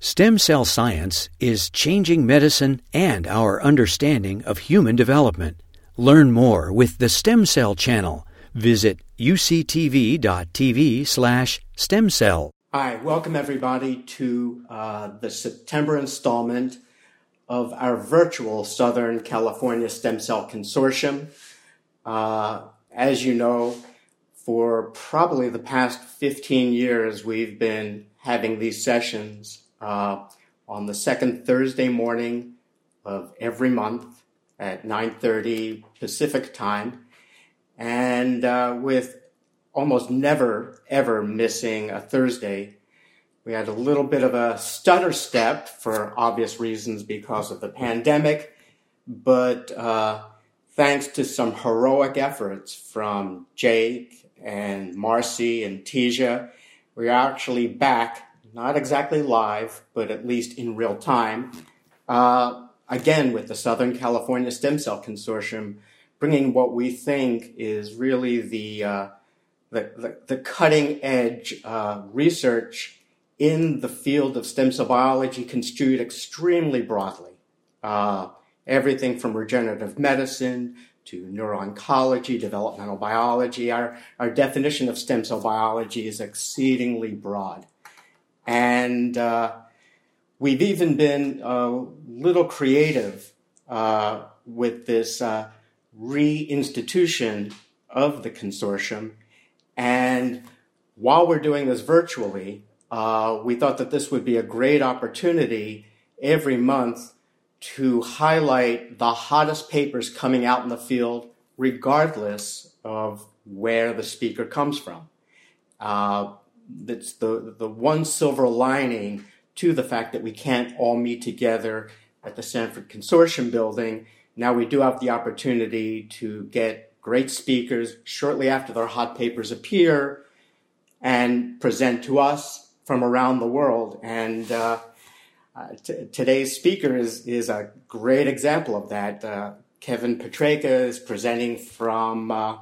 Stem cell science is changing medicine and our understanding of human development. Learn more with the Stem Cell Channel. Visit uctv.tv slash stem cell. Hi, welcome everybody to uh, the September installment of our virtual Southern California Stem Cell Consortium. Uh, as you know, for probably the past 15 years, we've been having these sessions uh, on the second Thursday morning of every month at 9:30 Pacific time, and uh, with almost never ever missing a Thursday. We had a little bit of a stutter step for obvious reasons because of the pandemic, but uh, thanks to some heroic efforts from Jake and Marcy and Tisha, we're actually back not exactly live, but at least in real time. Uh, again, with the Southern California Stem Cell Consortium, bringing what we think is really the uh, the, the, the, cutting edge uh, research in the field of stem cell biology construed extremely broadly. Uh, everything from regenerative medicine to neuro-oncology, developmental biology. Our, our definition of stem cell biology is exceedingly broad. And uh, we've even been a little creative uh, with this uh, reinstitution of the consortium. And while we're doing this virtually, uh, we thought that this would be a great opportunity every month to highlight the hottest papers coming out in the field, regardless of where the speaker comes from. Uh, that's the, the one silver lining to the fact that we can't all meet together at the Sanford Consortium building. Now we do have the opportunity to get great speakers shortly after their hot papers appear and present to us from around the world. And uh, uh, t- today's speaker is, is a great example of that. Uh, Kevin Petrecca is presenting from uh,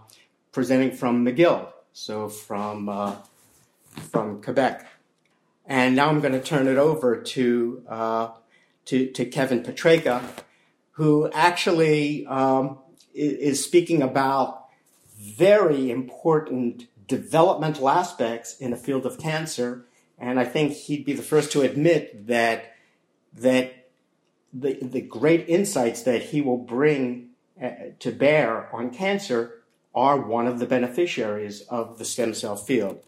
presenting from McGill, so from uh, from Quebec. And now I'm going to turn it over to, uh, to, to, Kevin Petrecca, who actually um, is speaking about very important developmental aspects in the field of cancer. And I think he'd be the first to admit that, that the, the great insights that he will bring uh, to bear on cancer are one of the beneficiaries of the stem cell field.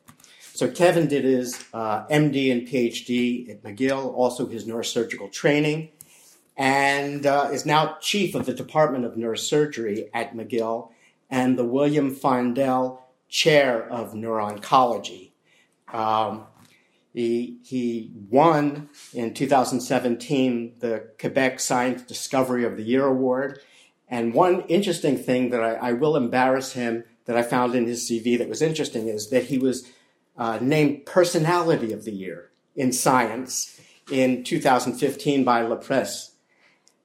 So Kevin did his uh, MD and PhD at McGill, also his neurosurgical training, and uh, is now chief of the Department of Neurosurgery at McGill and the William Feindel Chair of Neuro-Oncology. Um, he, he won in 2017 the Quebec Science Discovery of the Year Award. And one interesting thing that I, I will embarrass him that I found in his CV that was interesting is that he was uh, named Personality of the Year in Science in 2015 by La Presse.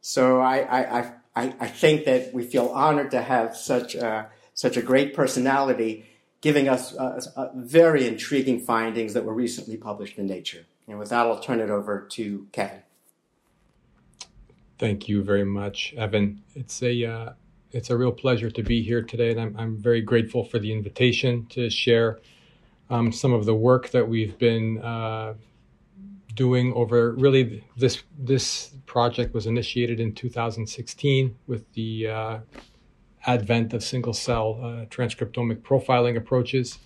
So I, I, I, I think that we feel honored to have such a, such a great personality giving us uh, uh, very intriguing findings that were recently published in Nature. And with that, I'll turn it over to Kevin. Thank you very much, Evan. It's a uh, it's a real pleasure to be here today, and I'm I'm very grateful for the invitation to share um, some of the work that we've been uh, doing over really this this project was initiated in 2016 with the uh, advent of single cell uh, transcriptomic profiling approaches.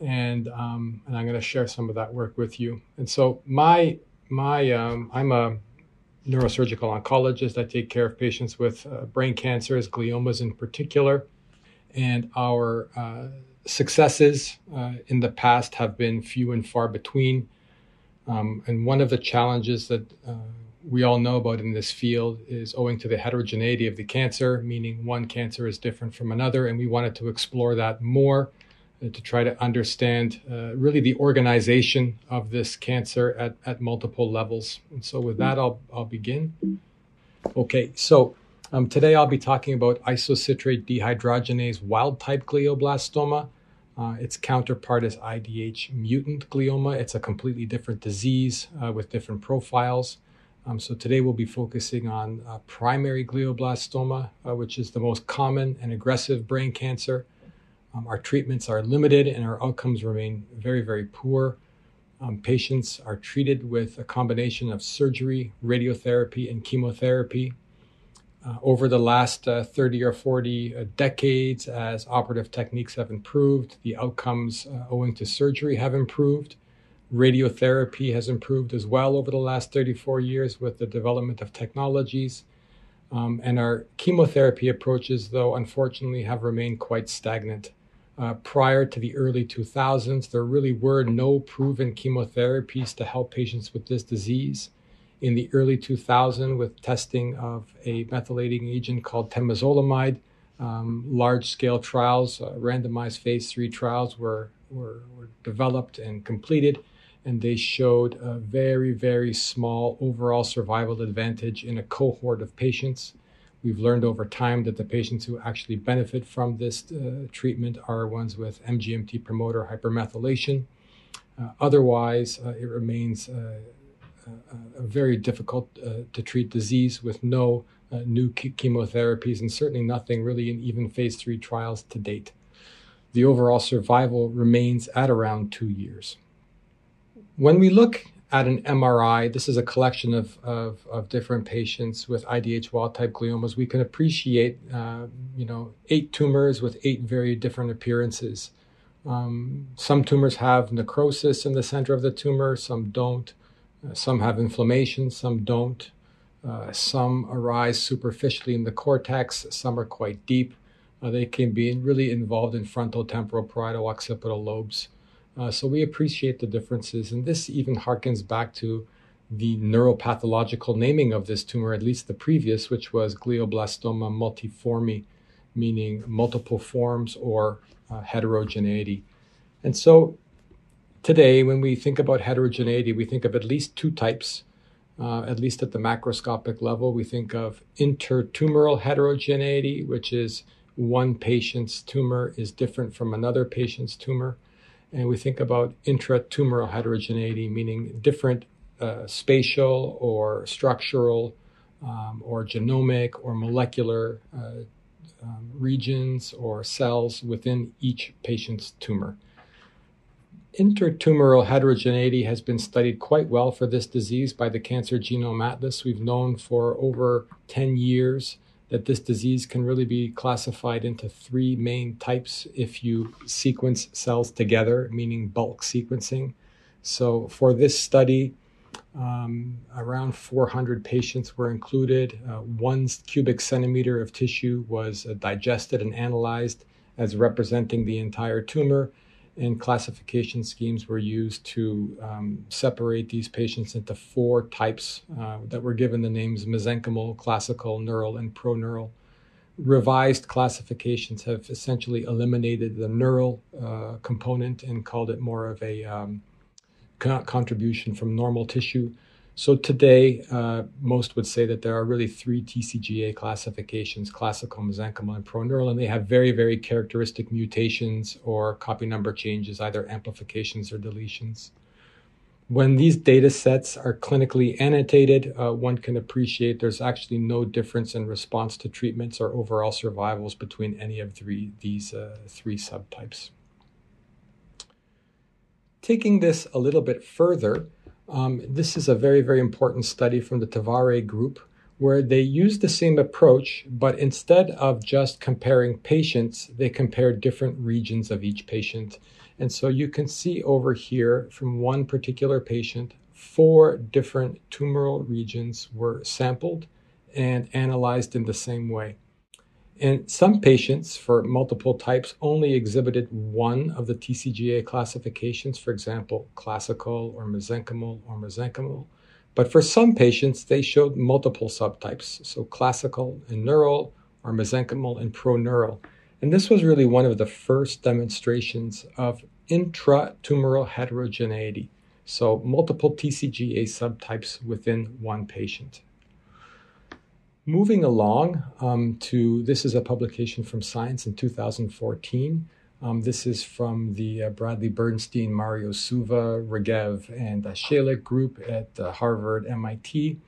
And um, and I'm going to share some of that work with you. And so my my um, I'm a neurosurgical oncologist. I take care of patients with uh, brain cancers gliomas in particular. And our uh, successes uh, in the past have been few and far between. Um, and one of the challenges that uh, we all know about in this field is owing to the heterogeneity of the cancer, meaning one cancer is different from another. And we wanted to explore that more uh, to try to understand uh, really the organization of this cancer at, at multiple levels. And so, with that, I'll, I'll begin. Okay, so um, today I'll be talking about isocitrate dehydrogenase wild type glioblastoma. Uh, its counterpart is IDH mutant glioma. It's a completely different disease uh, with different profiles. Um, so today we'll be focusing on uh, primary glioblastoma, uh, which is the most common and aggressive brain cancer. Um, our treatments are limited and our outcomes remain very, very poor. Um, patients are treated with a combination of surgery, radiotherapy, and chemotherapy. Uh, over the last uh, 30 or 40 uh, decades, as operative techniques have improved, the outcomes uh, owing to surgery have improved. Radiotherapy has improved as well over the last 34 years with the development of technologies. Um, and our chemotherapy approaches, though, unfortunately, have remained quite stagnant. Uh, prior to the early 2000s, there really were no proven chemotherapies to help patients with this disease. In the early 2000s, with testing of a methylating agent called temozolomide, um, large scale trials, uh, randomized phase three trials were, were, were developed and completed and they showed a very, very small overall survival advantage in a cohort of patients. We've learned over time that the patients who actually benefit from this uh, treatment are ones with MGMT promoter hypermethylation. Uh, otherwise, uh, it remains uh, a, very difficult uh, to treat disease with no uh, new chemotherapies and certainly nothing really in even phase three trials to date. The overall survival remains at around two years. When we look at an MRI, this is a collection of, of, of different patients with IDH wild type gliomas. We can appreciate, uh, you know, eight tumors with eight very different appearances. Um, some tumors have necrosis in the center of the tumor, some don't. Some have inflammation, some don't. Uh, some arise superficially in the cortex, some are quite deep. Uh, they can be really involved in frontal temporal parietal occipital lobes. Uh, so we appreciate the differences. And this even harkens back to the neuropathological naming of this tumor, at least the previous, which was glioblastoma multiforme, meaning multiple forms or uh, heterogeneity. And so today, when we think about heterogeneity, we think of at least two types. Uh, at least at the macroscopic level, we think of intertumoral heterogeneity, which is one patient's tumor is different from another patient's tumor and we think about intratumoral heterogeneity, meaning different uh, spatial or structural um, or genomic or molecular uh, um, regions or cells within each patient's tumor. Intertumoral heterogeneity has been studied quite well for this disease by the Cancer Genome Atlas. We've known for over 10 years that this disease can really be classified into three main types if you sequence cells together, meaning bulk sequencing. So, for this study, um, around 400 patients were included. Uh, one cubic centimeter of tissue was uh, digested and analyzed as representing the entire tumor and classification schemes were used to um, separate these patients into four types uh, that were given the names mesenchymal, classical, neural, and proneural. Revised classifications have essentially eliminated the neural uh, component and called it more of a um, contribution from normal tissue so today, uh, most would say that there are really three TCGA classifications, classical, mesenchymal, and proneural, and they have very, very characteristic mutations or copy number changes, either amplifications or deletions. When these data sets are clinically annotated, uh, one can appreciate there's actually no difference in response to treatments or overall survivals between any of three, these uh, three subtypes. Taking this a little bit further, um, this is a very, very important study from the Tavare group where they used the same approach, but instead of just comparing patients, they compared different regions of each patient. And so you can see over here from one particular patient, four different tumoral regions were sampled and analyzed in the same way. And some patients for multiple types only exhibited one of the TCGA classifications, for example, classical or mesenchymal or mesenchymal. But for some patients, they showed multiple subtypes, so classical and neural or mesenchymal and proneural. And this was really one of the first demonstrations of intratumoral heterogeneity, so multiple TCGA subtypes within one patient. Moving along um, to this is a publication from Science in 2014. Um, this is from the uh, Bradley Bernstein, Mario Suva, Regev, and uh, Shalek group at uh, Harvard, MIT.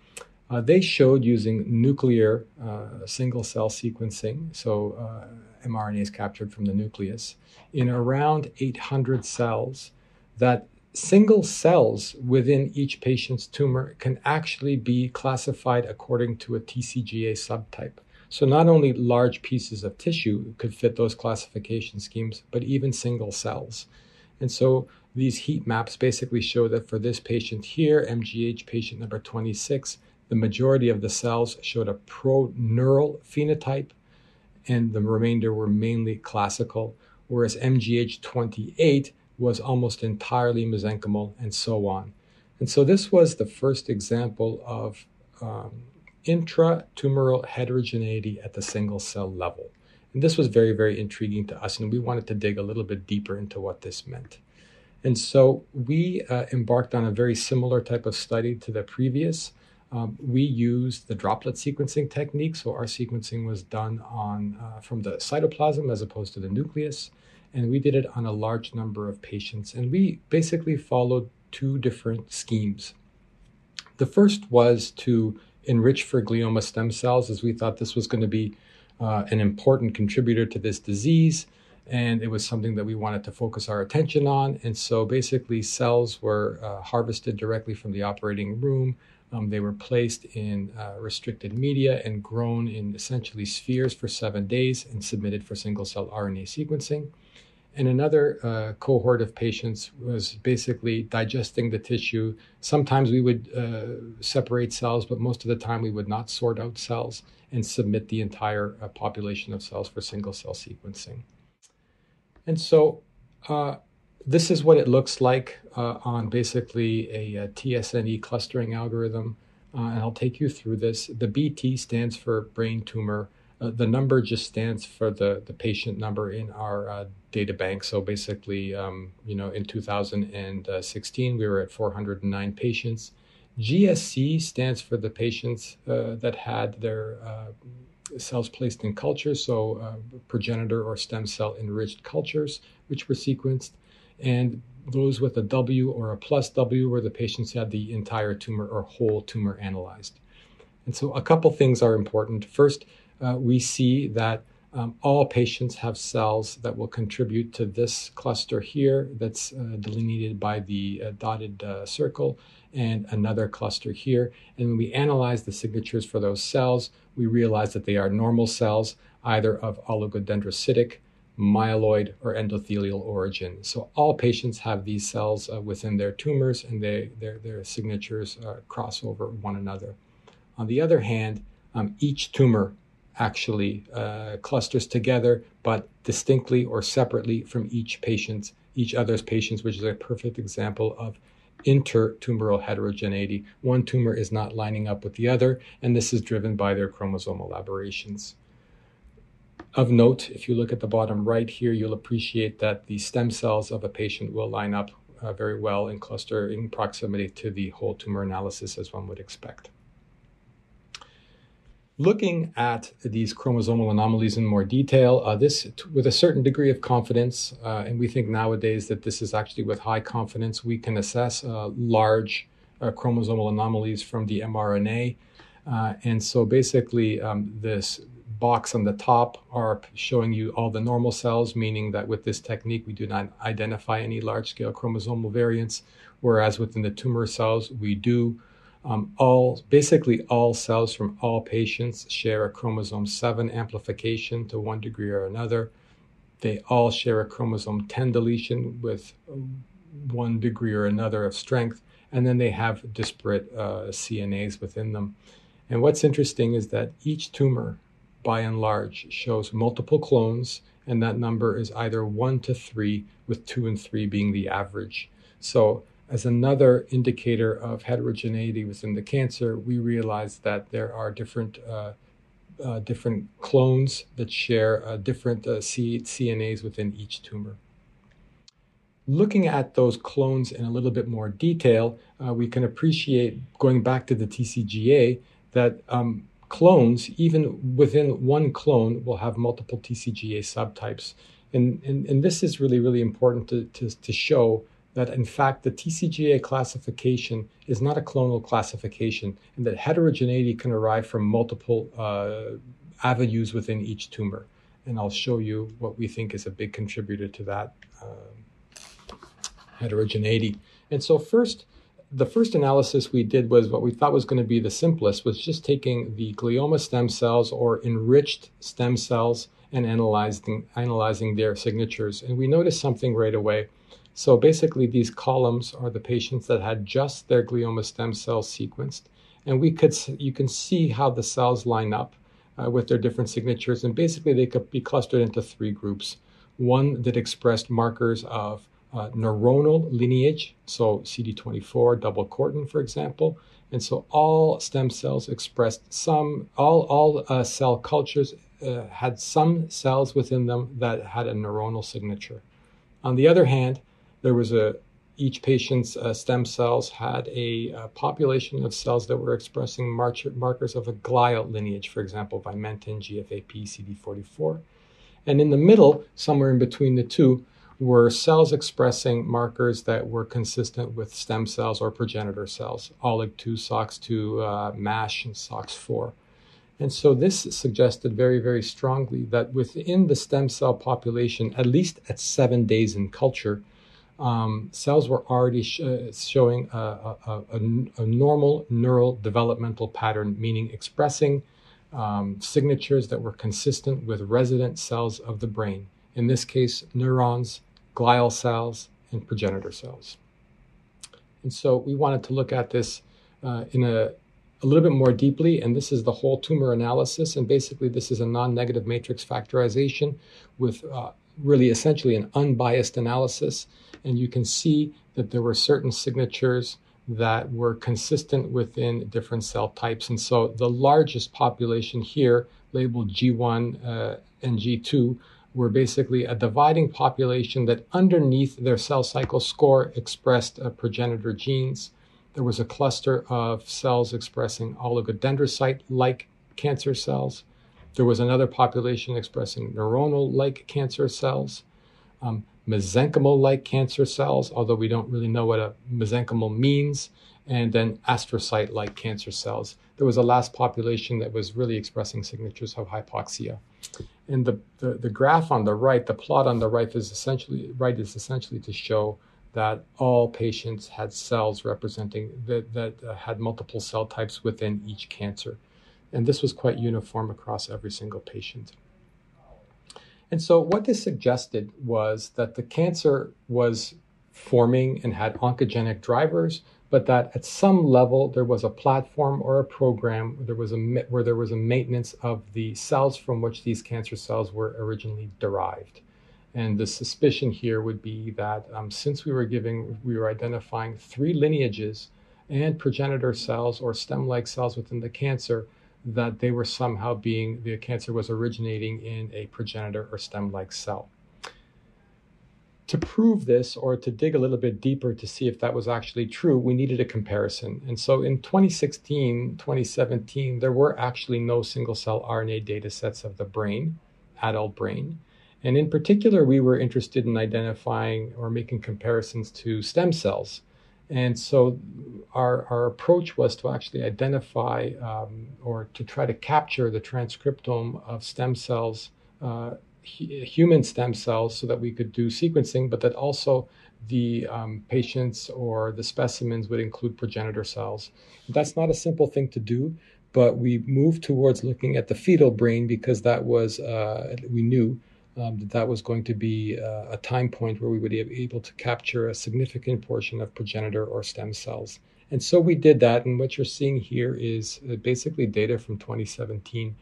Uh, they showed using nuclear uh, single cell sequencing, so uh, mRNA is captured from the nucleus, in around 800 cells, that single cells within each patient's tumor can actually be classified according to a TCGA subtype. So not only large pieces of tissue could fit those classification schemes, but even single cells. And so these heat maps basically show that for this patient here, MGH patient number 26, the majority of the cells showed a pro-neural phenotype, and the remainder were mainly classical, whereas MGH 28 was almost entirely mesenchymal, and so on. And so this was the first example of um, intratumoral heterogeneity at the single cell level. And this was very, very intriguing to us, and we wanted to dig a little bit deeper into what this meant. And so we uh, embarked on a very similar type of study to the previous. Um, we used the droplet sequencing technique, so our sequencing was done on uh, from the cytoplasm as opposed to the nucleus, and we did it on a large number of patients. And we basically followed two different schemes. The first was to enrich for glioma stem cells, as we thought this was going to be uh, an important contributor to this disease. And it was something that we wanted to focus our attention on. And so basically, cells were uh, harvested directly from the operating room. Um, they were placed in uh, restricted media and grown in essentially spheres for seven days and submitted for single cell RNA sequencing. And another uh, cohort of patients was basically digesting the tissue. Sometimes we would uh, separate cells, but most of the time we would not sort out cells and submit the entire uh, population of cells for single cell sequencing. And so uh, this is what it looks like uh, on basically a, a, TSNE clustering algorithm. Uh, and I'll take you through this. The BT stands for brain tumor. Uh, the number just stands for the, the patient number in our uh, data bank. So basically, um, you know, in 2016, we were at 409 patients. GSC stands for the patients uh, that had their uh, cells placed in culture, so uh, progenitor or stem cell enriched cultures, which were sequenced. And those with a W or a plus W were the patients had the entire tumor or whole tumor analyzed. And so a couple things are important. First, uh, we see that um, all patients have cells that will contribute to this cluster here that's uh, delineated by the uh, dotted uh, circle and another cluster here. And when we analyze the signatures for those cells, we realize that they are normal cells, either of oligodendrocytic, myeloid, or endothelial origin. So all patients have these cells uh, within their tumors and they, their, their signatures uh, cross over one another. On the other hand, um, each tumor actually uh, clusters together, but distinctly or separately from each patient's, each other's patients, which is a perfect example of intertumoral heterogeneity. One tumor is not lining up with the other, and this is driven by their chromosomal aberrations. Of note, if you look at the bottom right here, you'll appreciate that the stem cells of a patient will line up uh, very well and cluster in proximity to the whole tumor analysis as one would expect looking at these chromosomal anomalies in more detail, uh, this t- with a certain degree of confidence, uh, and we think nowadays that this is actually with high confidence, we can assess uh, large uh, chromosomal anomalies from the mRNA. Uh, and so basically, um, this box on the top are showing you all the normal cells, meaning that with this technique, we do not identify any large scale chromosomal variants, whereas within the tumor cells, we do. Um, all basically all cells from all patients share a chromosome 7 amplification to one degree or another. They all share a chromosome 10 deletion with one degree or another of strength, and then they have disparate uh, CNAs within them. And what's interesting is that each tumor, by and large, shows multiple clones, and that number is either one to three, with two and three being the average. So as another indicator of heterogeneity within the cancer, we realized that there are different uh, uh, different clones that share uh, different uh, C- CNAs within each tumor. Looking at those clones in a little bit more detail, uh, we can appreciate, going back to the TCGA, that um, clones, even within one clone, will have multiple TCGA subtypes. And, and, and this is really, really important to, to, to show that in fact the TCGA classification is not a clonal classification and that heterogeneity can arrive from multiple uh, avenues within each tumor. And I'll show you what we think is a big contributor to that uh, heterogeneity. And so first, the first analysis we did was what we thought was going to be the simplest was just taking the glioma stem cells or enriched stem cells and analyzing analyzing their signatures and we noticed something right away so basically these columns are the patients that had just their glioma stem cells sequenced and we could you can see how the cells line up uh, with their different signatures and basically they could be clustered into three groups one that expressed markers of uh, neuronal lineage, so CD24, doublecortin, for example. And so all stem cells expressed some, all, all uh, cell cultures uh, had some cells within them that had a neuronal signature. On the other hand, there was a, each patient's uh, stem cells had a, a, population of cells that were expressing march- markers of a glial lineage, for example, Vimentin, GFAP, CD44. And in the middle, somewhere in between the two, were cells expressing markers that were consistent with stem cells or progenitor cells, OLIG2, SOX2, uh, MASH, and SOX4. And so this suggested very, very strongly that within the stem cell population, at least at seven days in culture, um, cells were already sh- uh, showing a, a, a, a, normal neural developmental pattern, meaning expressing um, signatures that were consistent with resident cells of the brain. In this case, neurons, glial cells, and progenitor cells. And so we wanted to look at this uh, in a, a little bit more deeply, and this is the whole tumor analysis. And basically, this is a non negative matrix factorization with uh, really essentially an unbiased analysis. And you can see that there were certain signatures that were consistent within different cell types. And so the largest population here, labeled G1 uh, and G2, were basically a dividing population that underneath their cell cycle score expressed uh, progenitor genes. There was a cluster of cells expressing oligodendrocyte like cancer cells. There was another population expressing neuronal like cancer cells, um, mesenchymal like cancer cells, although we don't really know what a mesenchymal means, and then astrocyte like cancer cells. There was a last population that was really expressing signatures of hypoxia and the, the, the graph on the right, the plot on the right is essentially right is essentially to show that all patients had cells representing that, that uh, had multiple cell types within each cancer. And this was quite uniform across every single patient. And so, what this suggested was that the cancer was forming and had oncogenic drivers but that at some level there was a platform or a program there was a where there was a maintenance of the cells from which these cancer cells were originally derived. And the suspicion here would be that um, since we were giving we were identifying three lineages and progenitor cells or stem-like cells within the cancer that they were somehow being the cancer was originating in a progenitor or stem-like cell to prove this or to dig a little bit deeper to see if that was actually true, we needed a comparison. And so in 2016, 2017, there were actually no single cell RNA data sets of the brain, adult brain. And in particular, we were interested in identifying or making comparisons to stem cells. And so our, our approach was to actually identify um, or to try to capture the transcriptome of stem cells uh, human stem cells so that we could do sequencing, but that also the um, patients or the specimens would include progenitor cells. That's not a simple thing to do, but we moved towards looking at the fetal brain because that was, uh, we knew um, that that was going to be uh, a time point where we would be able to capture a significant portion of progenitor or stem cells. And so we did that, and what you're seeing here is uh, basically data from 2017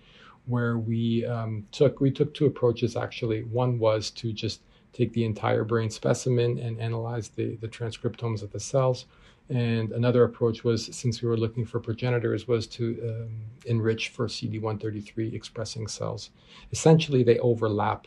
where we um, took we took two approaches actually. One was to just take the entire brain specimen and analyze the, the transcriptomes of the cells. And another approach was, since we were looking for progenitors, was to um, enrich for CD133 expressing cells. Essentially, they overlap.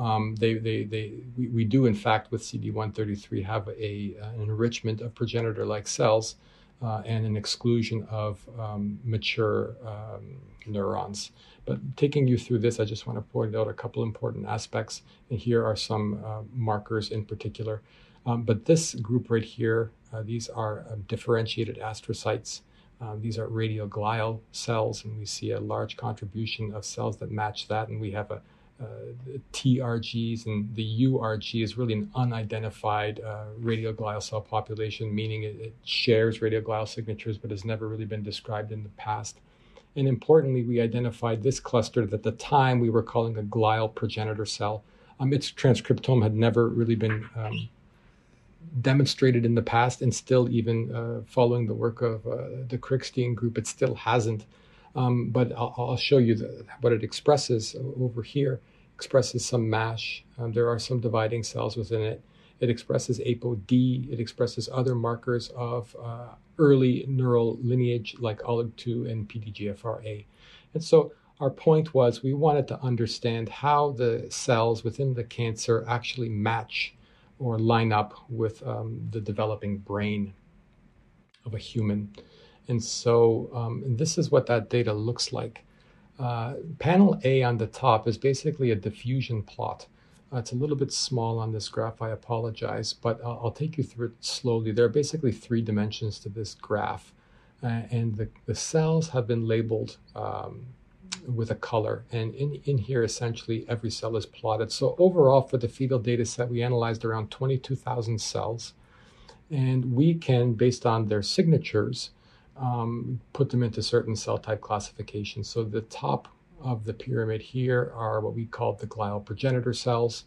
Um, they, they, they, we, we, do, in fact, with CD133 have a, uh, an enrichment of progenitor like cells uh, and an exclusion of um, mature um, neurons. But taking you through this, I just want to point out a couple important aspects, and here are some uh, markers in particular. Um, but this group right here, uh, these are uh, differentiated astrocytes. Um, these are radioglial cells, and we see a large contribution of cells that match that. And we have a, uh, TRGs, and the URG is really an unidentified uh, radioglial cell population, meaning it, it, shares radioglial signatures but has never really been described in the past. And importantly, we identified this cluster that at the time we were calling a glial progenitor cell. Um, its transcriptome had never really been um, demonstrated in the past, and still, even uh, following the work of uh, the Kriegstein group, it still hasn't. Um, but I'll, I'll, show you the, what it expresses over here expresses some MASH. Um, there are some dividing cells within it. It expresses ApoD. It expresses other markers of uh, early neural lineage like OLIG2 and PDGFRA. And so our point was we wanted to understand how the cells within the cancer actually match or line up with um, the developing brain of a human. And so um, and this is what that data looks like. Uh, panel A on the top is basically a diffusion plot. Uh, it's a little bit small on this graph, I apologize, but I'll, I'll, take you through it slowly. There are basically three dimensions to this graph, uh, and the, the cells have been labeled um, with a color. And in, in here, essentially, every cell is plotted. So overall, for the fetal data set, we analyzed around 22,000 cells, and we can, based on their signatures, um, put them into certain cell type classifications. So the top of the pyramid here are what we call the glial progenitor cells.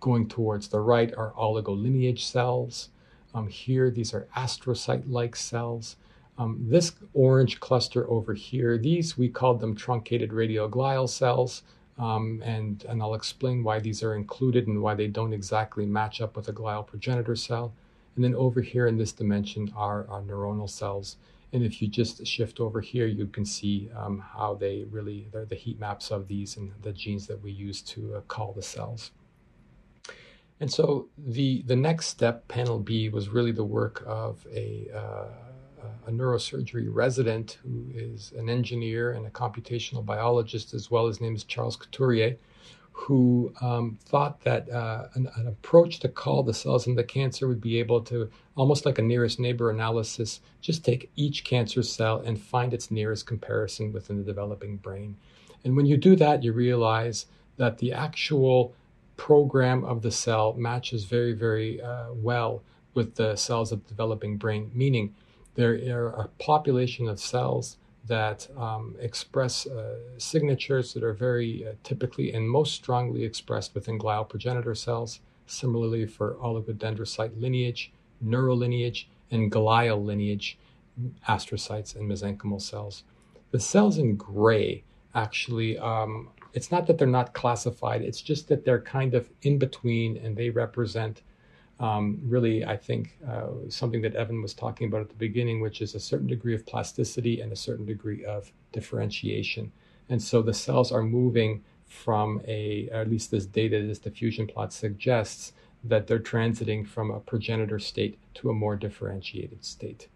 Going towards the right are oligolineage cells. Um, here, these are astrocyte-like cells. Um, this orange cluster over here, these we call them truncated radioglial cells. Um, and, and I'll explain why these are included and why they don't exactly match up with a glial progenitor cell. And then over here in this dimension are our neuronal cells. And if you just shift over here, you can see um, how they really, they're the heat maps of these and the genes that we use to uh, call the cells. And so the, the next step, panel B, was really the work of a, uh, a neurosurgery resident who is an engineer and a computational biologist as well. His name is Charles Couturier who um, thought that uh, an, an, approach to call the cells in the cancer would be able to, almost like a nearest neighbor analysis, just take each cancer cell and find its nearest comparison within the developing brain. And when you do that, you realize that the actual program of the cell matches very, very uh, well with the cells of the developing brain, meaning there are a population of cells that um, express uh, signatures that are very uh, typically and most strongly expressed within glial progenitor cells. Similarly, for oligodendrocyte lineage, neural lineage, and glial lineage, astrocytes and mesenchymal cells. The cells in gray actually, um, it's not that they're not classified, it's just that they're kind of in between and they represent um, really, I think, uh, something that Evan was talking about at the beginning, which is a certain degree of plasticity and a certain degree of differentiation. And so the cells are moving from a, at least this data, this diffusion plot suggests that they're transiting from a progenitor state to a more differentiated state.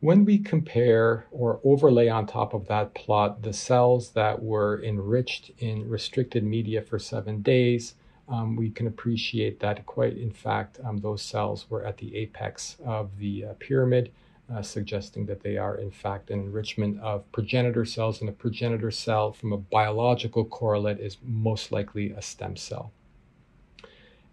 When we compare or overlay on top of that plot the cells that were enriched in restricted media for seven days, um, we can appreciate that quite in fact um, those cells were at the apex of the uh, pyramid, uh, suggesting that they are in fact an enrichment of progenitor cells, and a progenitor cell from a biological correlate is most likely a stem cell.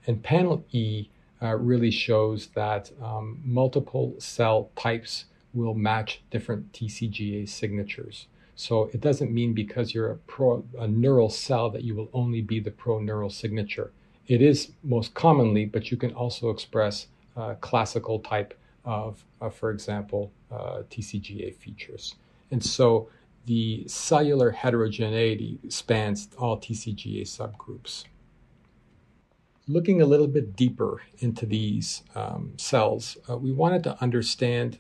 And panel E uh, really shows that um, multiple cell types will match different TCGA signatures. So it doesn't mean because you're a, pro, a neural cell that you will only be the pro-neural signature. It is most commonly, but you can also express uh, classical type of, uh, for example, uh, TCGA features. And so the cellular heterogeneity spans all TCGA subgroups. Looking a little bit deeper into these um, cells, uh, we wanted to understand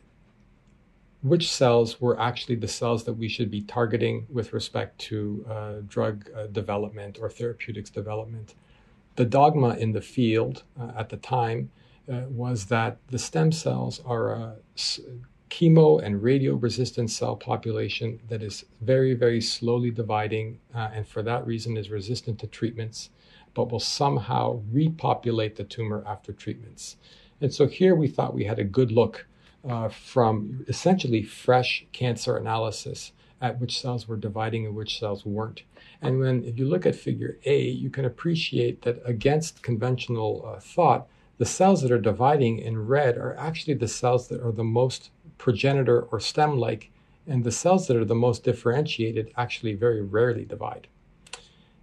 which cells were actually the cells that we should be targeting with respect to uh, drug uh, development or therapeutics development. The dogma in the field uh, at the time uh, was that the stem cells are a chemo and radio resistant cell population that is very, very slowly dividing, uh, and for that reason is resistant to treatments, but will somehow repopulate the tumor after treatments. And so here we thought we had a good look uh, from essentially fresh cancer analysis at which cells were dividing and which cells weren't. And when, if you look at figure A, you can appreciate that against conventional uh, thought, the cells that are dividing in red are actually the cells that are the most progenitor or stem like, and the cells that are the most differentiated actually very rarely divide.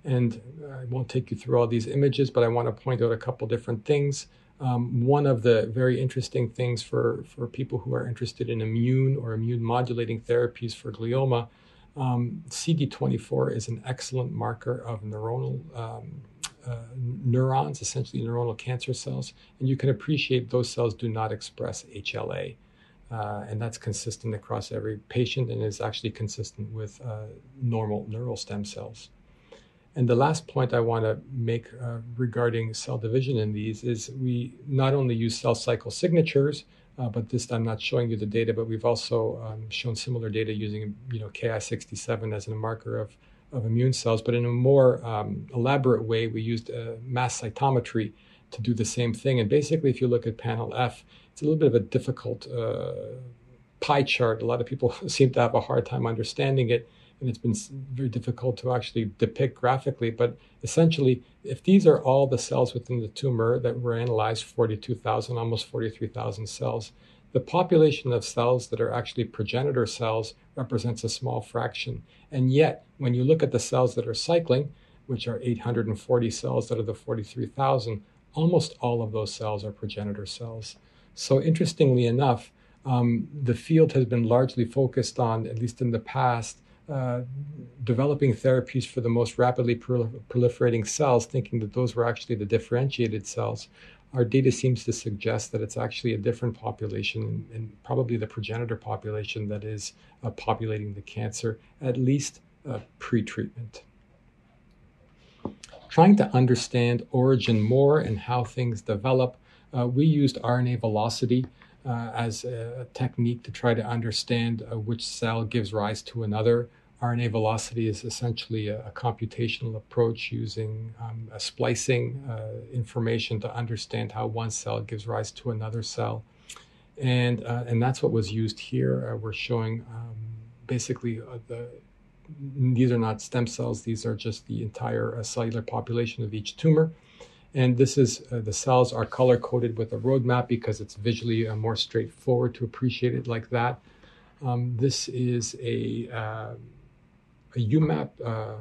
And I won't take you through all these images, but I want to point out a couple different things. Um, one of the very interesting things for, for people who are interested in immune or immune modulating therapies for glioma, um, CD24 is an excellent marker of neuronal um, uh, neurons, essentially neuronal cancer cells, and you can appreciate those cells do not express HLA. Uh, and that's consistent across every patient and is actually consistent with uh, normal neural stem cells. And the last point I want to make uh, regarding cell division in these is we not only use cell cycle signatures, uh, but this I'm not showing you the data, but we've also um, shown similar data using you know Ki67 as a marker of, of immune cells. But in a more um, elaborate way, we used uh, mass cytometry to do the same thing. And basically, if you look at panel F, it's a little bit of a difficult uh, pie chart. A lot of people seem to have a hard time understanding it, and it's been very difficult to actually depict graphically. But essentially, if these are all the cells within the tumor that were analyzed 42,000, almost 43,000 cells, the population of cells that are actually progenitor cells represents a small fraction. And yet, when you look at the cells that are cycling, which are 840 cells out of the 43,000, almost all of those cells are progenitor cells. So, interestingly enough, um, the field has been largely focused on, at least in the past, developing therapies for the most rapidly proliferating cells, thinking that those were actually the differentiated cells. Our data seems to suggest that it's actually a different population, and probably the progenitor population that is uh, populating the cancer, at least uh, pre treatment. Trying to understand origin more and how things develop uh, we used RNA velocity uh, as a technique to try to understand uh, which cell gives rise to another. RNA velocity is essentially a, a computational approach using um, splicing uh, information to understand how one cell gives rise to another cell. And, uh, and that's what was used here. Uh, we're showing um, basically the these are not stem cells, these are just the entire cellular population of each tumor. And this is uh, the cells are color coded with a roadmap because it's visually uh, more straightforward to appreciate it like that. Um, this is a, uh, a UMAP, uh,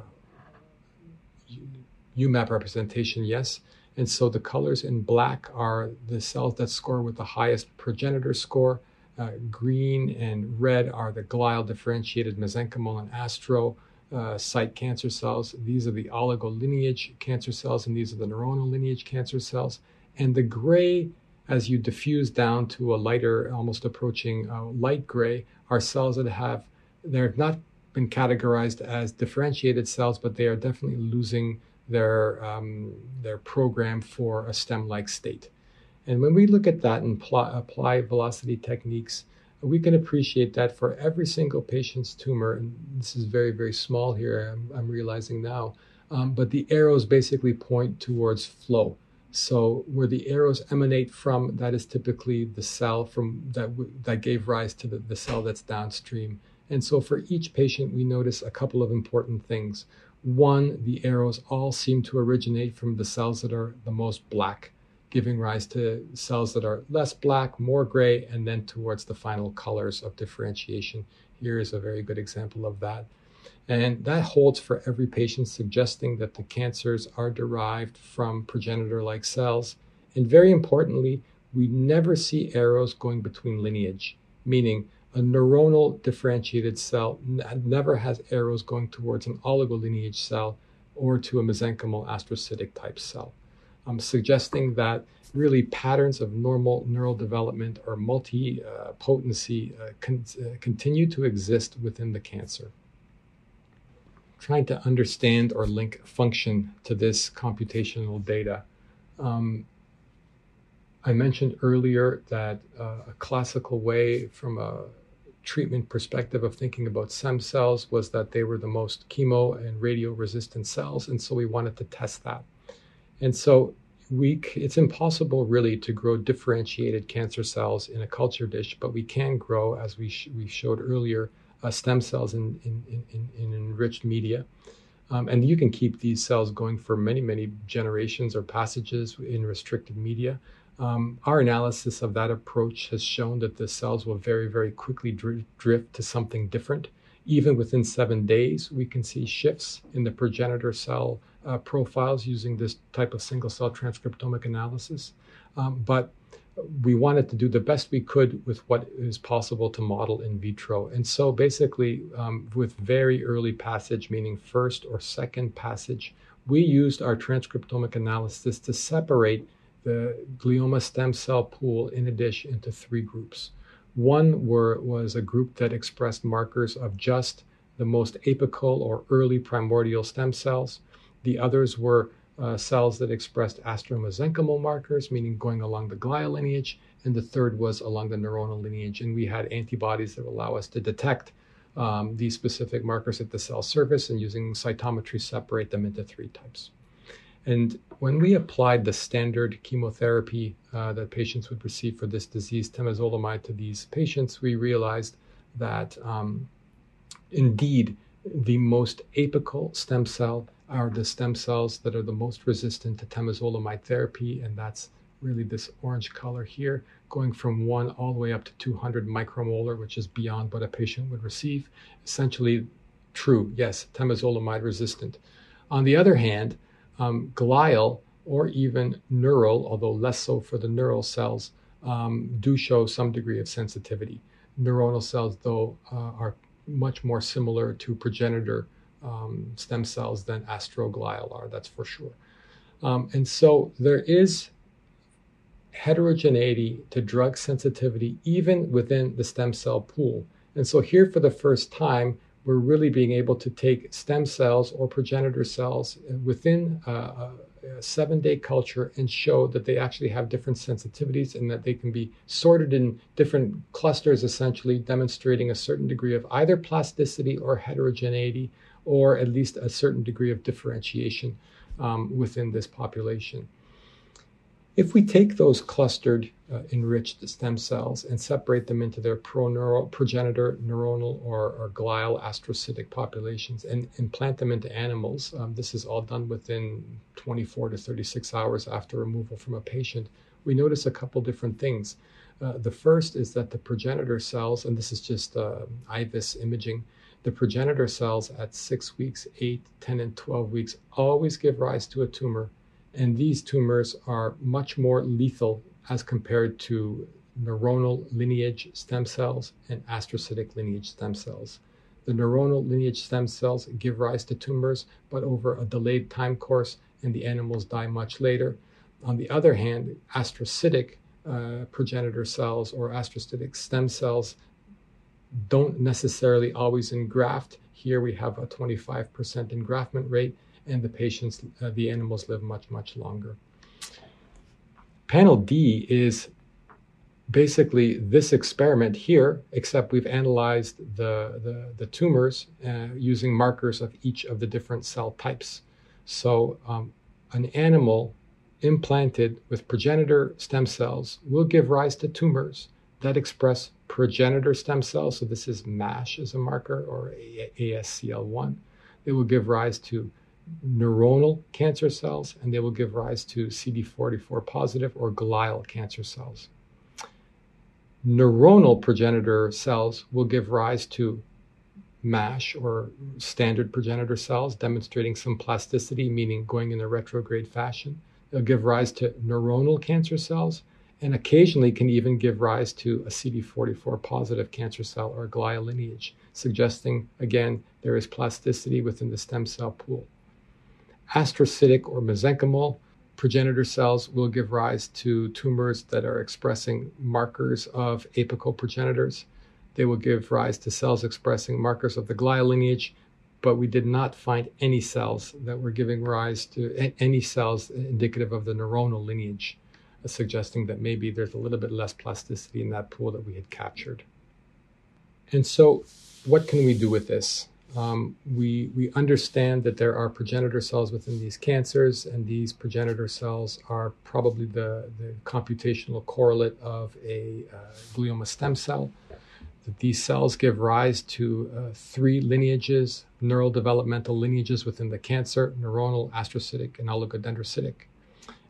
UMAP representation, yes. And so the colors in black are the cells that score with the highest progenitor score. Uh, green and red are the glial differentiated mesenchymal and astro uh, site cancer cells. These are the oligolineage cancer cells, and these are the neuronal lineage cancer cells. And the gray, as you diffuse down to a lighter, almost approaching uh, light gray, are cells that have, they're not been categorized as differentiated cells, but they are definitely losing their, um, their program for a stem like state. And when we look at that and pl- apply velocity techniques, we can appreciate that for every single patient's tumor, and this is very, very small here, I'm, I'm realizing now, um, but the arrows basically point towards flow. So where the arrows emanate from, that is typically the cell from that that gave rise to the, the cell that's downstream. And so for each patient, we notice a couple of important things. One, the arrows all seem to originate from the cells that are the most black giving rise to cells that are less black, more gray, and then towards the final colors of differentiation. Here is a very good example of that. And that holds for every patient, suggesting that the cancers are derived from progenitor like cells. And very importantly, we never see arrows going between lineage, meaning a neuronal differentiated cell never has arrows going towards an oligolineage cell or to a mesenchymal astrocytic type cell um, suggesting that really patterns of normal neural development or multi uh, uh, con- uh, continue to exist within the cancer. Trying to understand or link function to this computational data. Um, I mentioned earlier that uh, a classical way from a treatment perspective of thinking about stem cells was that they were the most chemo and radio resistant cells. And so we wanted to test that. And so we, it's impossible really to grow differentiated cancer cells in a culture dish, but we can grow, as we, sh- we showed earlier, uh, stem cells in, in, in, in enriched media. Um, and you can keep these cells going for many, many generations or passages in restricted media. Um, our analysis of that approach has shown that the cells will very, very quickly dr- drift to something different. Even within seven days, we can see shifts in the progenitor cell uh, profiles using this type of single cell transcriptomic analysis. Um, but we wanted to do the best we could with what is possible to model in vitro. And so basically, um, with very early passage, meaning first or second passage, we used our transcriptomic analysis to separate the glioma stem cell pool in a dish into three groups. One were, was a group that expressed markers of just the most apical or early primordial stem cells. The others were uh, cells that expressed astromesenchymal markers, meaning going along the glial lineage. And the third was along the neuronal lineage. And we had antibodies that allow us to detect um, these specific markers at the cell surface and using cytometry separate them into three types. And when we applied the standard chemotherapy uh, that patients would receive for this disease, temozolomide, to these patients, we realized that um, indeed the most apical stem cell are the stem cells that are the most resistant to temozolomide therapy, and that's really this orange color here, going from one all the way up to 200 micromolar, which is beyond what a patient would receive. Essentially, true, yes, temozolomide resistant. On the other hand, um, glial or even neural, although less so for the neural cells, um, do show some degree of sensitivity. Neuronal cells, though, uh, are much more similar to progenitor um, stem cells than astroglial are, that's for sure. Um, and so there is heterogeneity to drug sensitivity even within the stem cell pool. And so here for the first time, we're really being able to take stem cells or progenitor cells within a, a seven day culture and show that they actually have different sensitivities and that they can be sorted in different clusters, essentially demonstrating a certain degree of either plasticity or heterogeneity, or at least a certain degree of differentiation um, within this population. If we take those clustered uh, enriched stem cells and separate them into their proneural, progenitor, neuronal, or, or, glial astrocytic populations and implant them into animals, um, this is all done within 24 to 36 hours after removal from a patient, we notice a couple different things. Uh, the first is that the progenitor cells, and this is just uh, IVIS imaging, the progenitor cells at six weeks, eight, 10, and 12 weeks always give rise to a tumor and these tumors are much more lethal as compared to neuronal lineage stem cells and astrocytic lineage stem cells. The neuronal lineage stem cells give rise to tumors, but over a delayed time course, and the animals die much later. On the other hand, astrocytic uh, progenitor cells or astrocytic stem cells don't necessarily always engraft. Here we have a 25% engraftment rate, and the patients, uh, the animals live much, much longer. Panel D is basically this experiment here, except we've analyzed the, the, the tumors uh, using markers of each of the different cell types. So, um, an animal implanted with progenitor stem cells will give rise to tumors that express progenitor stem cells. So, this is MASH as a marker or ASCL1. It will give rise to neuronal cancer cells, and they will give rise to CD44 positive or glial cancer cells. Neuronal progenitor cells will give rise to MASH or standard progenitor cells, demonstrating some plasticity, meaning going in a retrograde fashion. They'll give rise to neuronal cancer cells and occasionally can even give rise to a CD44 positive cancer cell or glial lineage, suggesting again there is plasticity within the stem cell pool astrocytic or mesenchymal progenitor cells will give rise to tumors that are expressing markers of apical progenitors. They will give rise to cells expressing markers of the glial lineage, but we did not find any cells that were giving rise to any cells indicative of the neuronal lineage. uh, suggesting that maybe there's a little bit less plasticity in that pool that we had captured. And so, what can we do with this? Um, we, we understand that there are progenitor cells within these cancers, and these progenitor cells are probably the, the computational correlate of a uh, glioma stem cell. That these cells give rise to uh, three lineages, neural developmental lineages within the cancer neuronal, astrocytic, and oligodendrocytic.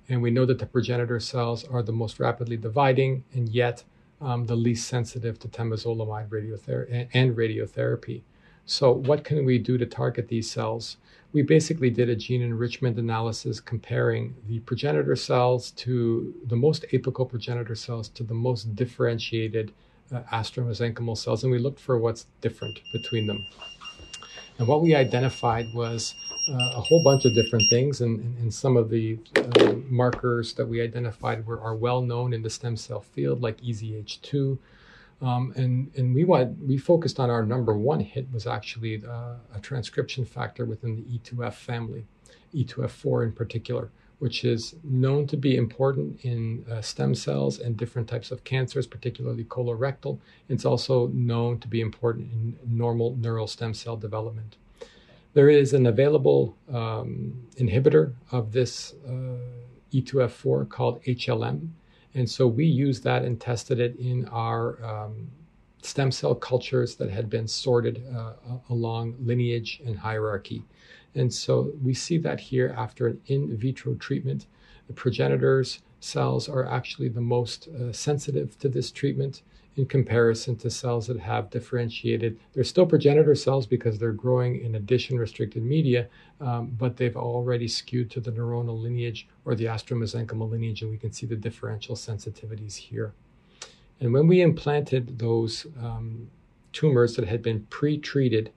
And we know that the progenitor cells are the most rapidly dividing and yet um, the least sensitive to temozolomide radiother- and radiotherapy. So, what can we do to target these cells? We basically did a gene enrichment analysis comparing the progenitor cells to the most apical progenitor cells to the most differentiated uh, astromesenchymal cells, and we looked for what's different between them. And what we identified was uh, a whole bunch of different things, and, and some of the uh, markers that we identified were are well known in the stem cell field, like EZH2, um, and and we want we focused on our number one hit was actually uh, a transcription factor within the E2F family, E2F4 in particular, which is known to be important in uh, stem cells and different types of cancers, particularly colorectal. It's also known to be important in normal neural stem cell development. There is an available um, inhibitor of this uh, E2F4 called HLM and so we used that and tested it in our um, stem cell cultures that had been sorted uh, along lineage and hierarchy. And so we see that here after an in vitro treatment. The progenitors' cells are actually the most uh, sensitive to this treatment in comparison to cells that have differentiated. They're still progenitor cells because they're growing in addition restricted media, um, but they've already skewed to the neuronal lineage or the astromesenchymal lineage, and we can see the differential sensitivities here. And when we implanted those um, tumors that had been pre treated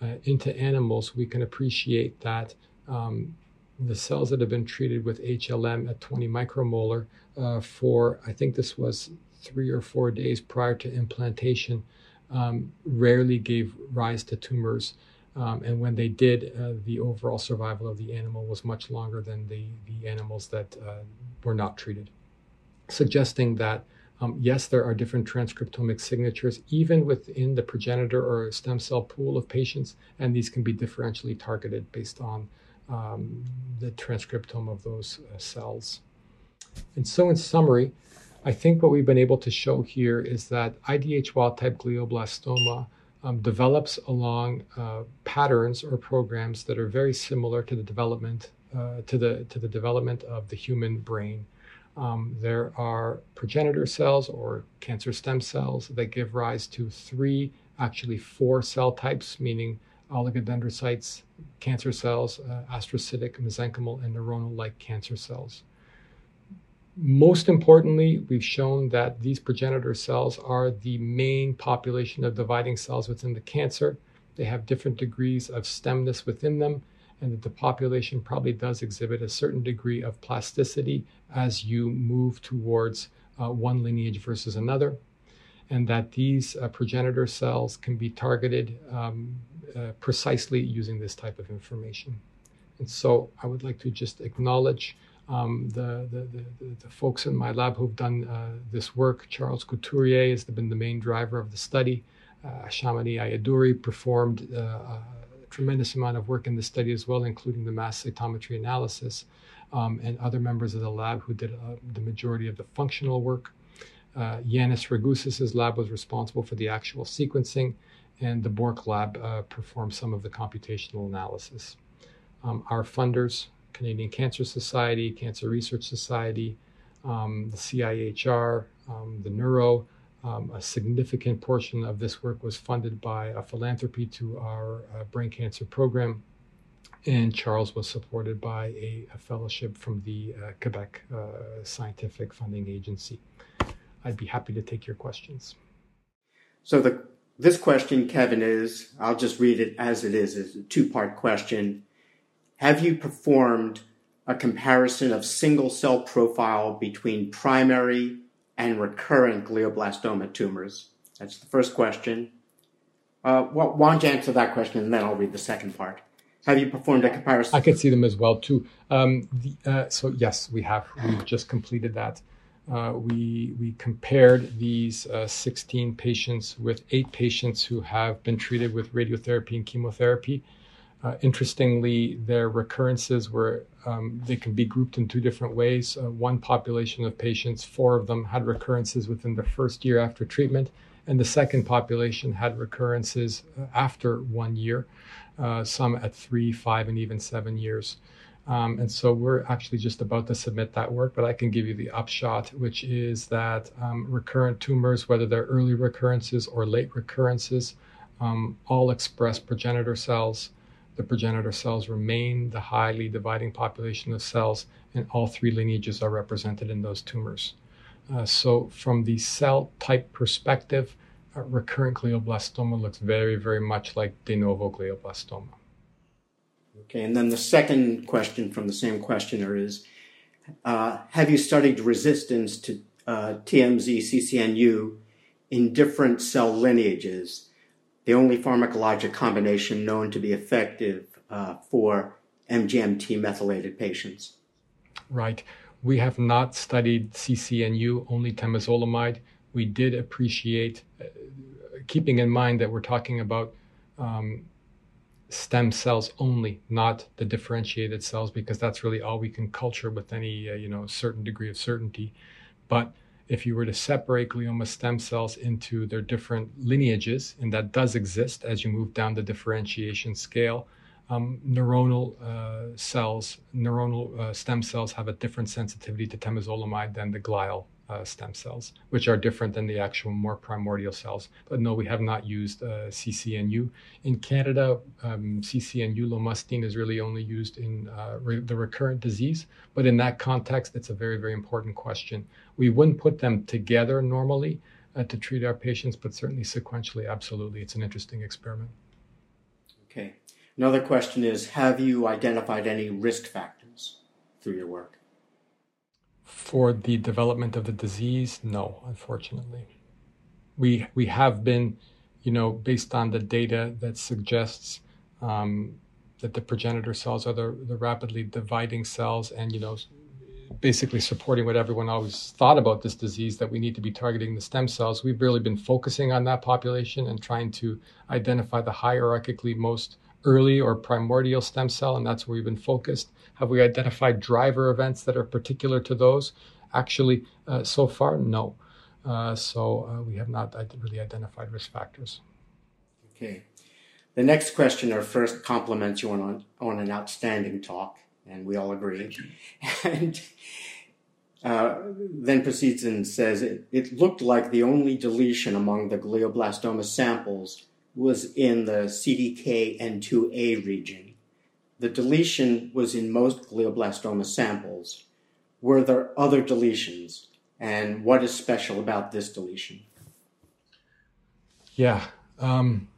uh, into animals, we can appreciate that um, the cells that have been treated with HLM at 20 micromolar uh, for, I think this was three or four days prior to implantation um, rarely gave rise to tumors. Um, and when they did, uh, the overall survival of the animal was much longer than the, the animals that uh, were not treated, suggesting that um, yes, there are different transcriptomic signatures even within the progenitor or stem cell pool of patients, and these can be differentially targeted based on um, the transcriptome of those uh, cells. And so, in summary, I think what we've been able to show here is that IDH wild type glioblastoma um, develops along uh, patterns or programs that are very similar to the development uh, to the to the development of the human brain. Um, there are progenitor cells or cancer stem cells that give rise to three, actually four cell types, meaning oligodendrocytes, cancer cells, uh, astrocytic, mesenchymal, and neuronal-like cancer cells. Most importantly, we've shown that these progenitor cells are the main population of dividing cells within the cancer. They have different degrees of stemness within them, and that the population probably does exhibit a certain degree of plasticity as you move towards uh, one lineage versus another, and that these uh, progenitor cells can be targeted um, uh, precisely using this type of information. And so I would like to just acknowledge um, the, the, the, the, folks in my lab who've done uh, this work, Charles Couturier has been the main driver of the study. Uh, Shamini Ayyadurai performed uh, a tremendous amount of work in the study as well, including the mass cytometry analysis, um, and other members of the lab who did uh, the majority of the functional work. Uh, Jiannis Ragoussis' lab was responsible for the actual sequencing, and the Bourque lab uh, performed some of the computational analysis. Um, our funders, Canadian Cancer Society, Cancer Research Society, um, the CIHR, um, the Neuro. Um, a significant portion of this work was funded by a philanthropy to our uh, brain cancer program. And Charles was supported by a, a fellowship from the uh, Quebec uh, Scientific Funding Agency. I'd be happy to take your questions. So the this question, Kevin, is I'll just read it as it is. It's a two part question. Have you performed a comparison of single cell profile between primary and recurrent glioblastoma tumors? That's the first question. Uh, well, why don't you answer that question and then I'll read the second part. have you performed a comparison? I could see them as well too. Um, the, uh, so yes, we have. We've just completed that. Uh, we we compared these uh, 16 patients with eight patients who have been treated with radiotherapy and chemotherapy. Uh, interestingly, their recurrences were um, they can be grouped in two different ways. Uh, one population of patients, four of them had recurrences within the first year after treatment, and the second population had recurrences uh, after one year, uh, some at three, five, and even seven years. Um, and so we're actually just about to submit that work, but I can give you the upshot, which is that um, recurrent tumors, whether they're early recurrences or late recurrences, um, all express progenitor cells. The progenitor cells remain the highly dividing population of cells, and all three lineages are represented in those tumors. Uh, so, from the cell type perspective, uh, recurrent glioblastoma looks very, very much like de novo glioblastoma. Okay, and then the second question from the same questioner is uh, Have you studied resistance to uh, TMZ CCNU in different cell lineages? The only pharmacologic combination known to be effective uh, for MGMT methylated patients. Right. We have not studied CCNU, only temozolomide. We did appreciate, uh, keeping in mind that we're talking about um, stem cells only, not the differentiated cells, because that's really all we can culture with any uh, you know certain degree of certainty. But if you were to separate glioma stem cells into their different lineages, and that does exist as you move down the differentiation scale, um, neuronal uh, cells, neuronal uh, stem cells have a different sensitivity to temozolomide than the glial uh, stem cells, which are different than the actual more primordial cells. But no, we have not used uh, CCNU. In Canada, um, CCNU lomustine is really only used in uh, re- the recurrent disease. But in that context, it's a very, very important question. We wouldn't put them together normally uh, to treat our patients, but certainly sequentially, absolutely. It's an interesting experiment. Okay. Another question is Have you identified any risk factors through your work? For the development of the disease, no, unfortunately. We, we have been, you know, based on the data that suggests um, that the progenitor cells are the, the rapidly dividing cells and, you know, basically supporting what everyone always thought about this disease that we need to be targeting the stem cells. We've really been focusing on that population and trying to identify the hierarchically most early or primordial stem cell, and that's where we've been focused. Have we identified driver events that are particular to those? Actually, uh, so far, no. Uh, so uh, we have not really identified risk factors. Okay. The next questioner first compliments you on, on an outstanding talk, and we all agree. And uh, then proceeds and says it, it looked like the only deletion among the glioblastoma samples was in the CDKN2A region. The deletion was in most glioblastoma samples. Were there other deletions? And what is special about this deletion? Yeah. Um,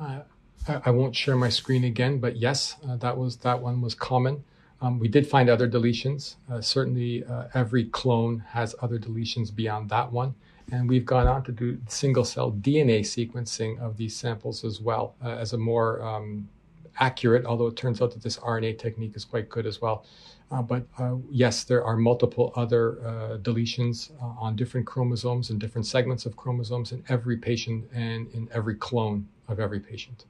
I, I, won't share my screen again, but yes, uh, that was that one was common. Um, we did find other deletions. Uh, certainly, uh, every clone has other deletions beyond that one. And we've gone on to do single cell DNA sequencing of these samples as well uh, as a more um, accurate, although it turns out that this RNA technique is quite good as well. Uh, but uh, yes, there are multiple other uh, deletions uh, on different chromosomes and different segments of chromosomes in every patient and in every clone of every patient.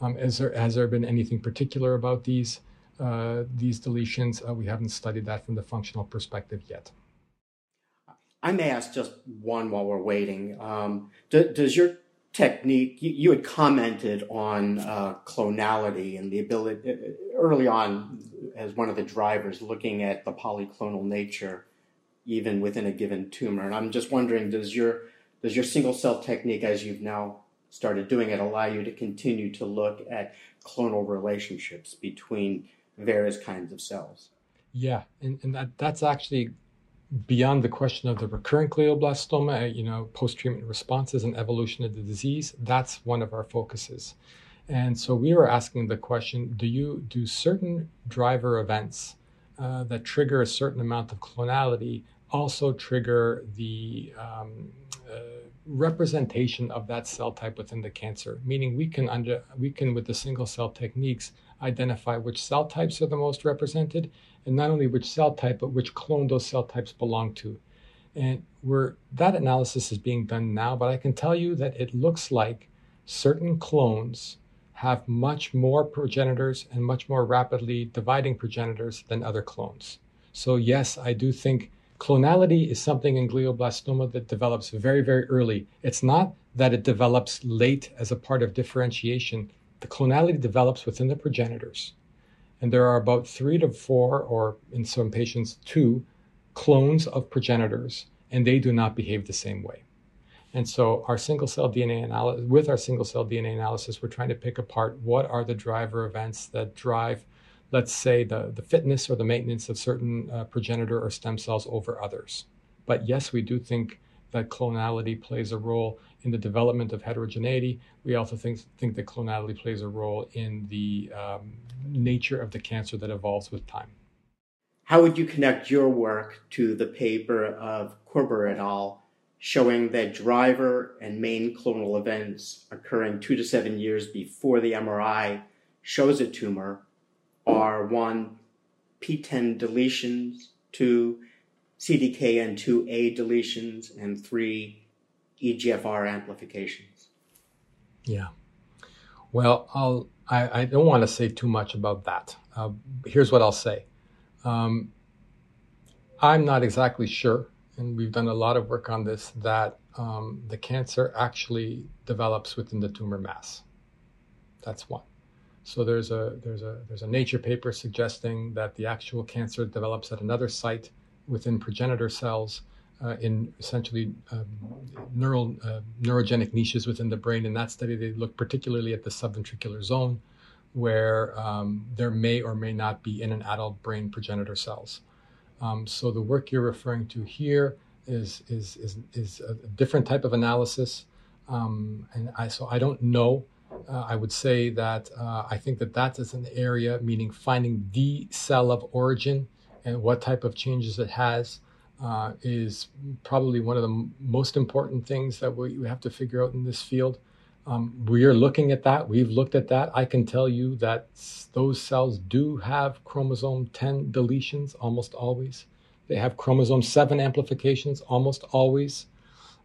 Um, there, has there been anything particular about these, uh, these deletions? we haven't studied that from the functional perspective yet. I may ask just one while we're waiting. Um, do, does your technique, you, you had commented on uh, clonality and the ability uh, early on as one of the drivers looking at the polyclonal nature even within a given tumor. And I'm just wondering, does your does your single cell technique, as you've now started doing it, allow you to continue to look at clonal relationships between various kinds of cells? Yeah, and, and that, that's actually beyond the question of the recurrent glioblastoma, you know, post-treatment responses and evolution of the disease, that's one of our focuses. And so we were asking the question, do you do certain driver events uh, that trigger a certain amount of clonality also trigger the um, uh, representation of that cell type within the cancer, meaning we can under we can with the single cell techniques identify which cell types are the most represented, and not only which cell type, but which clone those cell types belong to. And we're, that analysis is being done now, but I can tell you that it looks like certain clones have much more progenitors and much more rapidly dividing progenitors than other clones. So, yes, I do think clonality is something in glioblastoma that develops very, very early. It's not that it develops late as a part of differentiation, the clonality develops within the progenitors. And there are about three to four, or in some patients, two clones of progenitors, and they do not behave the same way. And so our single cell DNA analysis, with our single cell DNA analysis, we're trying to pick apart what are the driver events that drive, let's say, the, the fitness or the maintenance of certain uh, progenitor or stem cells over others. But yes, we do think that clonality plays a role in the development of heterogeneity. We also think, think that clonality plays a role in the um, nature of the cancer that evolves with time. How would you connect your work to the paper of Korber et al showing that driver and main clonal events occurring two to seven years before the MRI shows a tumor are one, PTEN deletions, two, CDKN2A deletions, and three, EGFR amplifications. Yeah. Well, I'll, I, I don't want to say too much about that. Uh, here's what I'll say. Um, I'm not exactly sure and we've done a lot of work on this, that um, the cancer actually develops within the tumor mass. That's one. So there's a there's a there's a Nature paper suggesting that the actual cancer develops at another site within progenitor cells uh, in essentially um, neural uh, neurogenic niches within the brain. In that study, they looked particularly at the subventricular zone, where um, there may or may not be in an adult brain progenitor cells. Um, so the work you're referring to here is is is, is a different type of analysis, um, and I so I don't know. Uh, I would say that uh, I think that that is an area, meaning finding the cell of origin and what type of changes it has, uh, is probably one of the most important things that we, we have to figure out in this field. Um, we are looking at that. We've looked at that. I can tell you that those cells do have chromosome 10 deletions almost always. They have chromosome 7 amplifications almost always.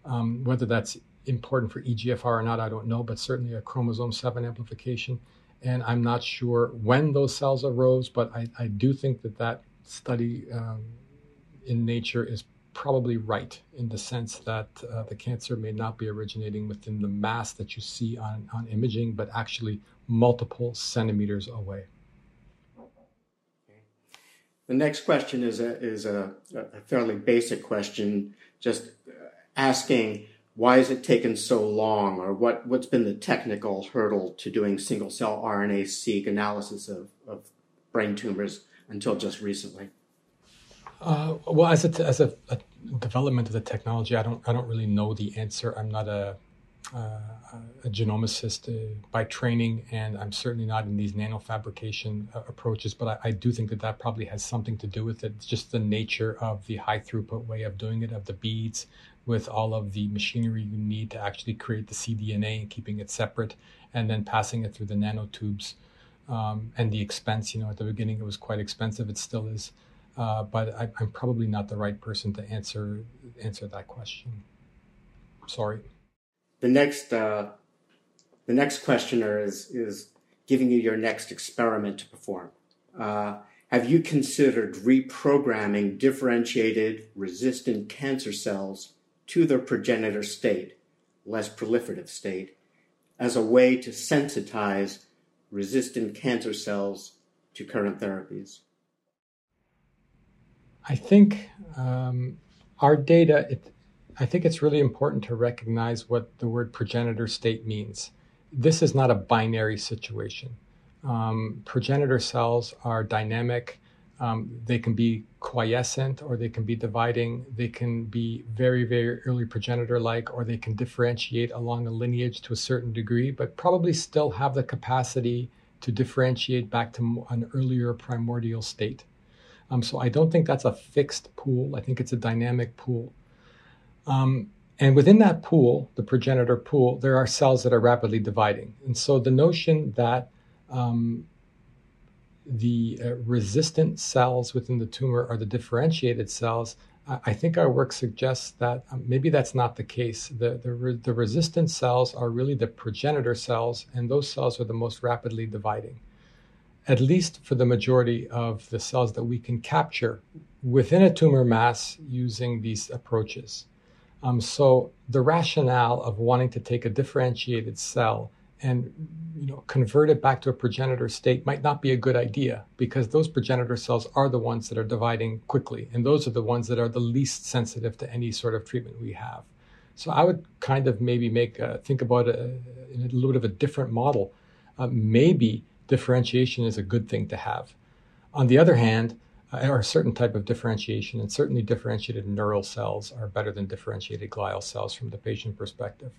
Um, whether that's important for EGFR or not, I don't know, but certainly a chromosome 7 amplification. And I'm not sure when those cells arose, but I, I do think that that study um, in nature is probably right in the sense that uh, the cancer may not be originating within the mass that you see on, on imaging, but actually multiple centimeters away. The next question is a, is a, a fairly basic question, just asking why has it taken so long, or what, what's been the technical hurdle to doing single cell RNA seq analysis of, of brain tumors until just recently? Uh, well, as a, as a, a, development of the technology, I don't I don't really know the answer. I'm not a uh, a genomicist uh, by training, and I'm certainly not in these nanofabrication uh, approaches. But I, I, do think that that probably has something to do with it. It's just the nature of the high throughput way of doing it, of the beads, with all of the machinery you need to actually create the cDNA and keeping it separate, and then passing it through the nanotubes. Um, and the expense, you know, at the beginning it was quite expensive. It still is. Uh, but I, am probably not the right person to answer answer that question. Sorry. The next uh, the next questioner is is giving you your next experiment to perform. Uh, have you considered reprogramming differentiated resistant cancer cells to their progenitor state, less proliferative state, as a way to sensitize resistant cancer cells to current therapies? I think um, our data, it, I think it's really important to recognize what the word progenitor state means. This is not a binary situation. Um, progenitor cells are dynamic. Um, they can be quiescent or they can be dividing. They can be very, very early progenitor like, or they can differentiate along a lineage to a certain degree, but probably still have the capacity to differentiate back to an earlier primordial state. Um, so I don't think that's a fixed pool. I think it's a dynamic pool. Um, And within that pool, the progenitor pool, there are cells that are rapidly dividing. And so the notion that um, the uh, resistant cells within the tumor are the differentiated cells, I, I think our work suggests that um, maybe that's not the case. The, the, re- the resistant cells are really the progenitor cells, and those cells are the most rapidly dividing, at least for the majority of the cells that we can capture within a tumor mass using these approaches. Um, so the rationale of wanting to take a differentiated cell and you know convert it back to a progenitor state might not be a good idea because those progenitor cells are the ones that are dividing quickly and those are the ones that are the least sensitive to any sort of treatment we have so i would kind of maybe make a, think about in a little bit of a different model uh, maybe differentiation is a good thing to have on the other hand uh, or a certain type of differentiation, and certainly differentiated neural cells are better than differentiated glial cells from the patient perspective.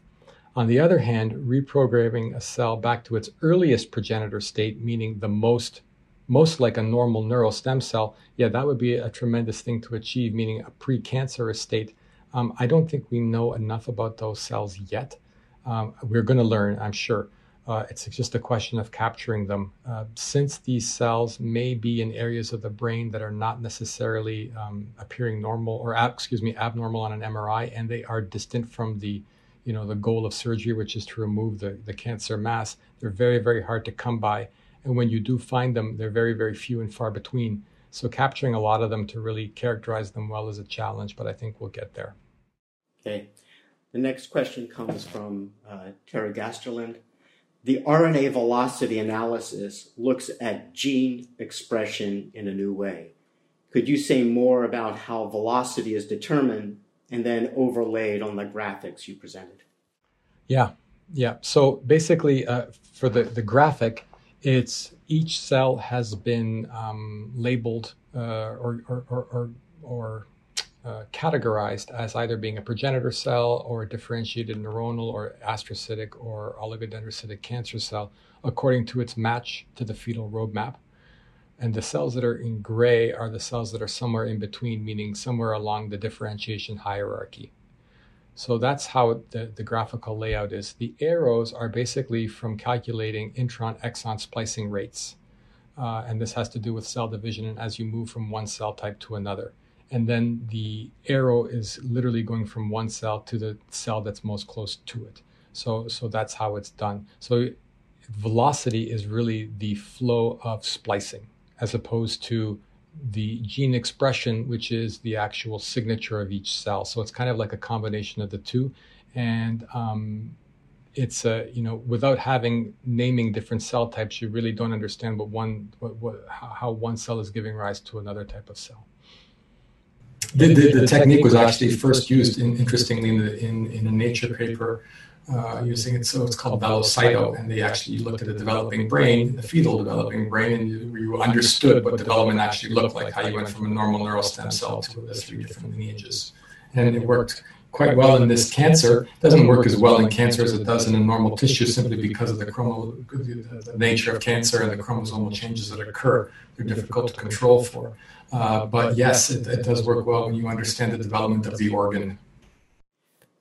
On the other hand, reprogramming a cell back to its earliest progenitor state, meaning the most most like a normal neural stem cell, yeah, that would be a tremendous thing to achieve, meaning a precancerous state. Um, I don't think we know enough about those cells yet. Um, we're going to learn, I'm sure. Uh, it's just a question of capturing them. Uh, since these cells may be in areas of the brain that are not necessarily um, appearing normal or, excuse me, abnormal on an MRI, and they are distant from the, you know, the goal of surgery, which is to remove the, the cancer mass, they're very, very hard to come by. And when you do find them, they're very, very few and far between. So capturing a lot of them to really characterize them well is a challenge, but I think we'll get there. Okay. The next question comes from uh, Tara Gasterland. The RNA velocity analysis looks at gene expression in a new way. Could you say more about how velocity is determined and then overlaid on the graphics you presented? Yeah, yeah. So basically, uh, for the, the graphic, it's each cell has been um, labeled uh, or, or, or, or uh, categorized as either being a progenitor cell or a differentiated neuronal or astrocytic or oligodendrocytic cancer cell according to its match to the fetal roadmap. And the cells that are in gray are the cells that are somewhere in between, meaning somewhere along the differentiation hierarchy. So that's how the, the graphical layout is. The arrows are basically from calculating intron exon splicing rates. Uh, and this has to do with cell division and as you move from one cell type to another and then the arrow is literally going from one cell to the cell that's most close to it. So, so that's how it's done. So, velocity is really the flow of splicing, as opposed to the gene expression, which is the actual signature of each cell. So it's kind of like a combination of the two, and um, it's a you know without having naming different cell types, you really don't understand what one what, what how one cell is giving rise to another type of cell the, the, the, technique was actually first used, in, interestingly, in, the, in, in a Nature paper uh, using it. So it's called Velocyto, and they actually looked at the developing brain, the fetal developing brain, and you, you, understood what development actually looked like, how you went from a normal neural stem cell to the three different lineages. And it worked quite well in this cancer. It doesn't work as well in cancer as it does in a normal tissue simply because of the, chromo, the nature of cancer and the chromosomal changes that occur. They're difficult to control for. Uh, but yes, it, it does work well when you understand the development of the organ.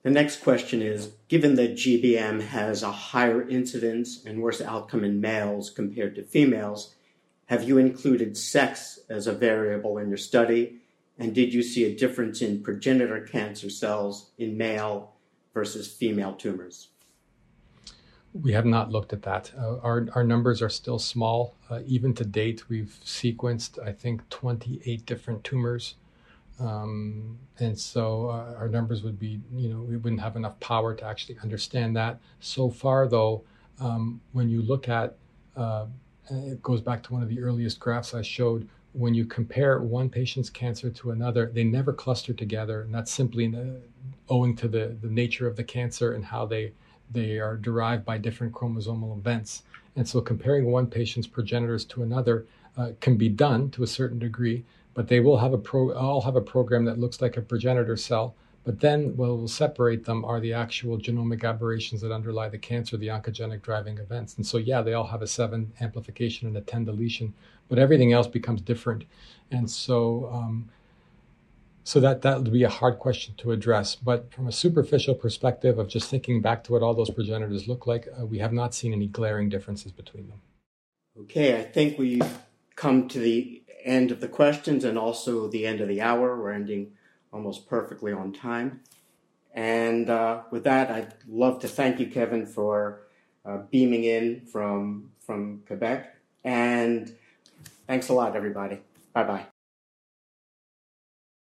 The next question is Given that GBM has a higher incidence and worse outcome in males compared to females, have you included sex as a variable in your study? And did you see a difference in progenitor cancer cells in male versus female tumors? We have not looked at that. Uh, our, our numbers are still small. Uh, even to date, we've sequenced, I think, 28 different tumors. Um, and so uh, our numbers would be, you know, we wouldn't have enough power to actually understand that. So far, though, um, when you look at, uh, it goes back to one of the earliest graphs I showed, when you compare one patient's cancer to another, they never cluster together. And that's simply owing to the, the nature of the cancer and how they they are derived by different chromosomal events. And so comparing one patient's progenitors to another uh, can be done to a certain degree, but they will have a pro, all have a program that looks like a progenitor cell. But then what will separate them are the actual genomic aberrations that underlie the cancer, the oncogenic driving events. And so, yeah, they all have a seven amplification and a 10 deletion, but everything else becomes different. And so, um, So that that would be a hard question to address. But from a superficial perspective of just thinking back to what all those progenitors look like, uh, we have not seen any glaring differences between them. Okay, I think we've come to the end of the questions and also the end of the hour. We're ending almost perfectly on time. And uh, with that, I'd love to thank you, Kevin, for uh, beaming in from from Quebec. And thanks a lot, everybody. Bye bye.